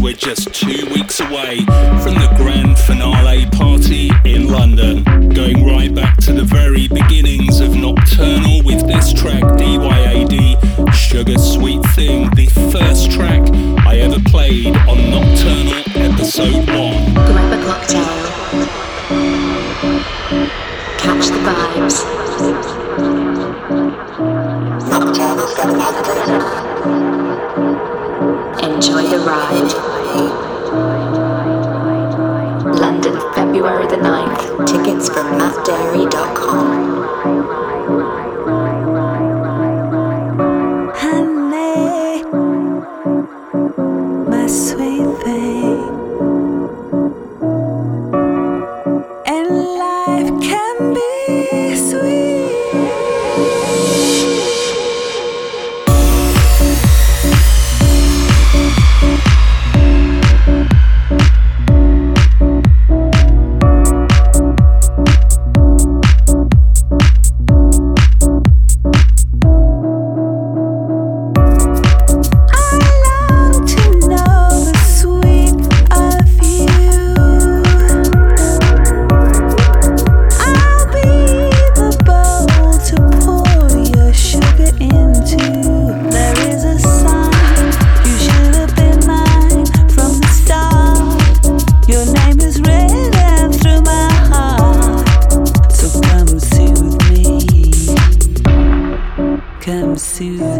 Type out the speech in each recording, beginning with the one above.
we're just two weeks away from the grand finale party in London. Going right back to the very beginnings of Nocturnal with this track DYAD Sugar Sweet Thing, the first track I ever played on Nocturnal episode 1. Grab a cocktail. Catch the vibes. Enjoy the ride. London, February the 9th. Tickets from mattdarey.com.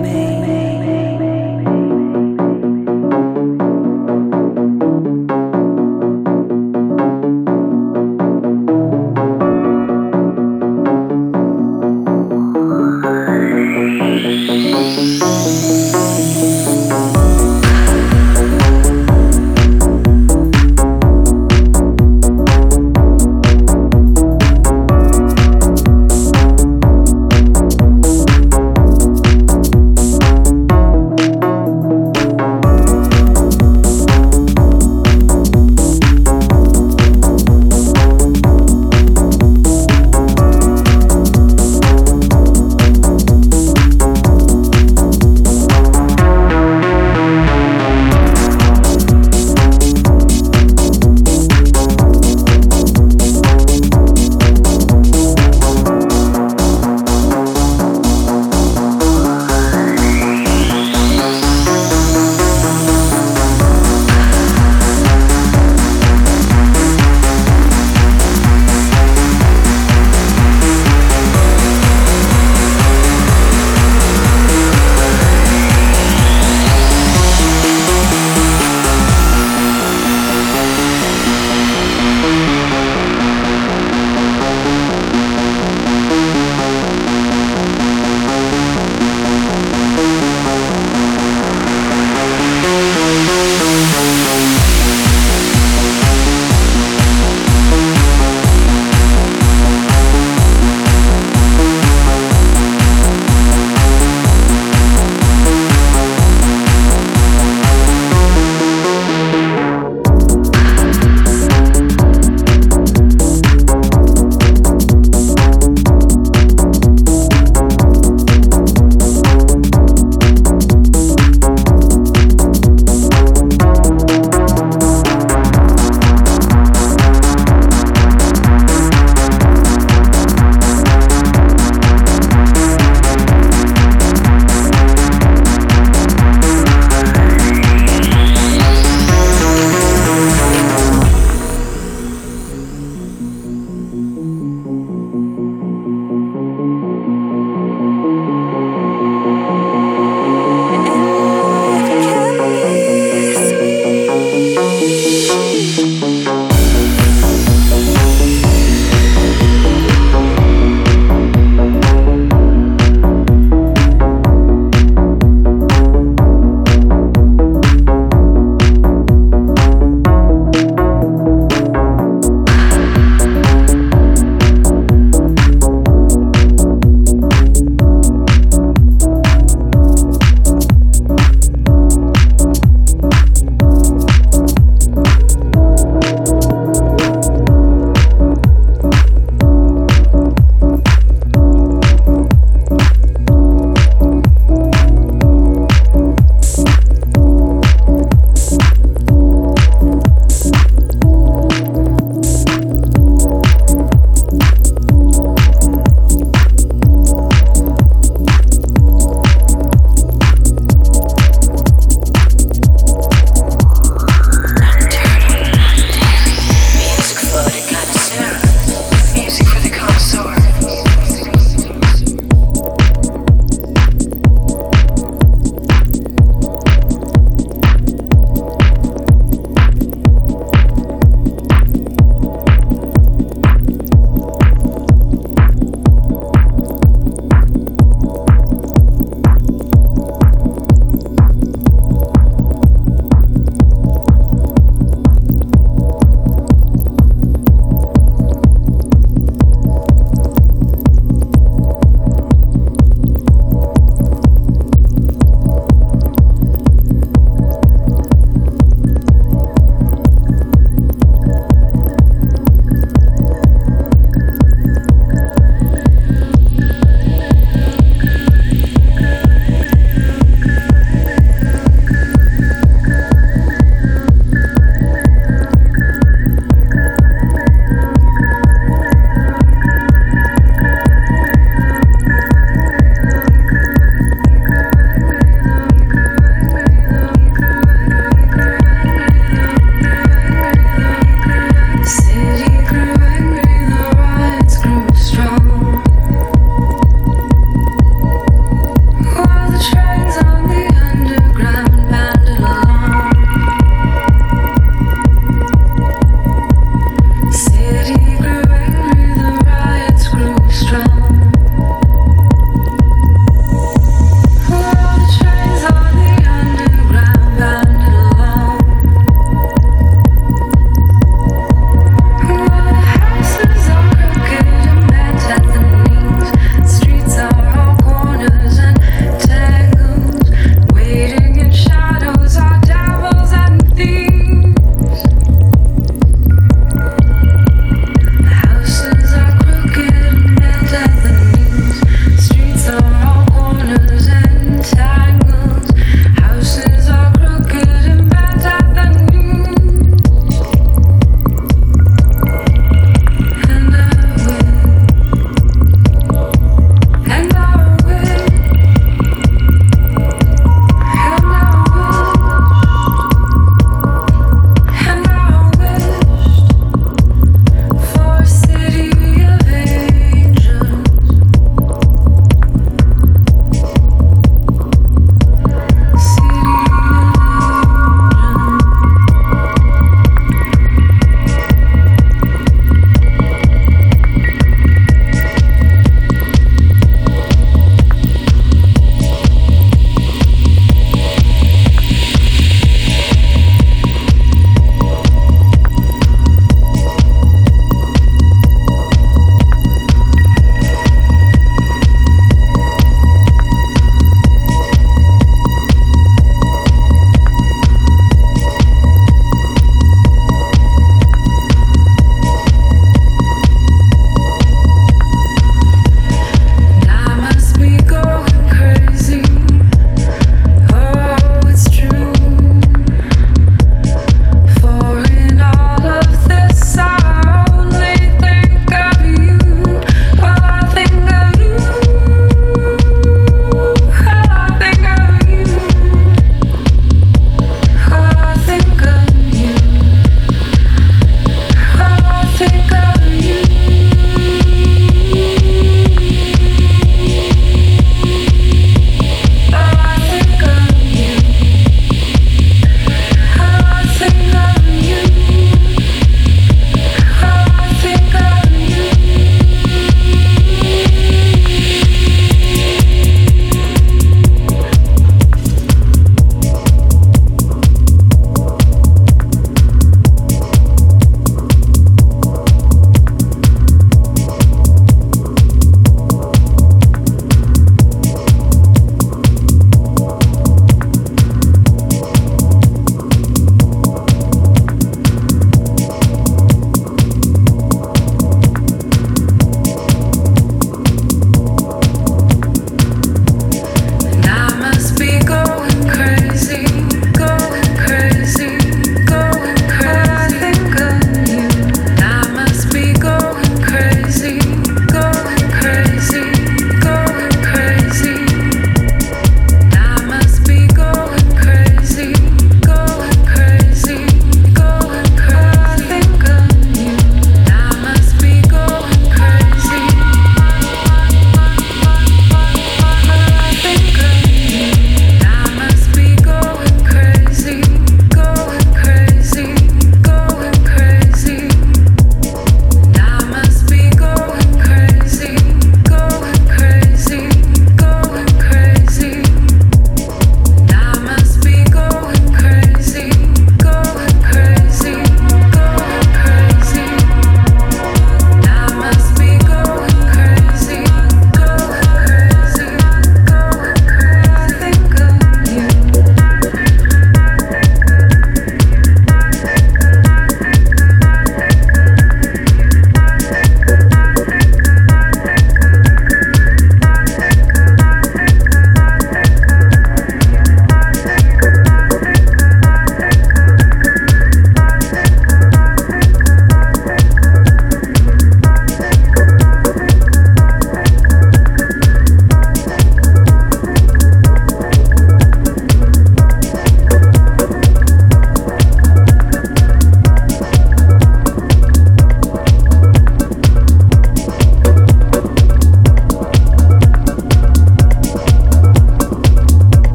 with me.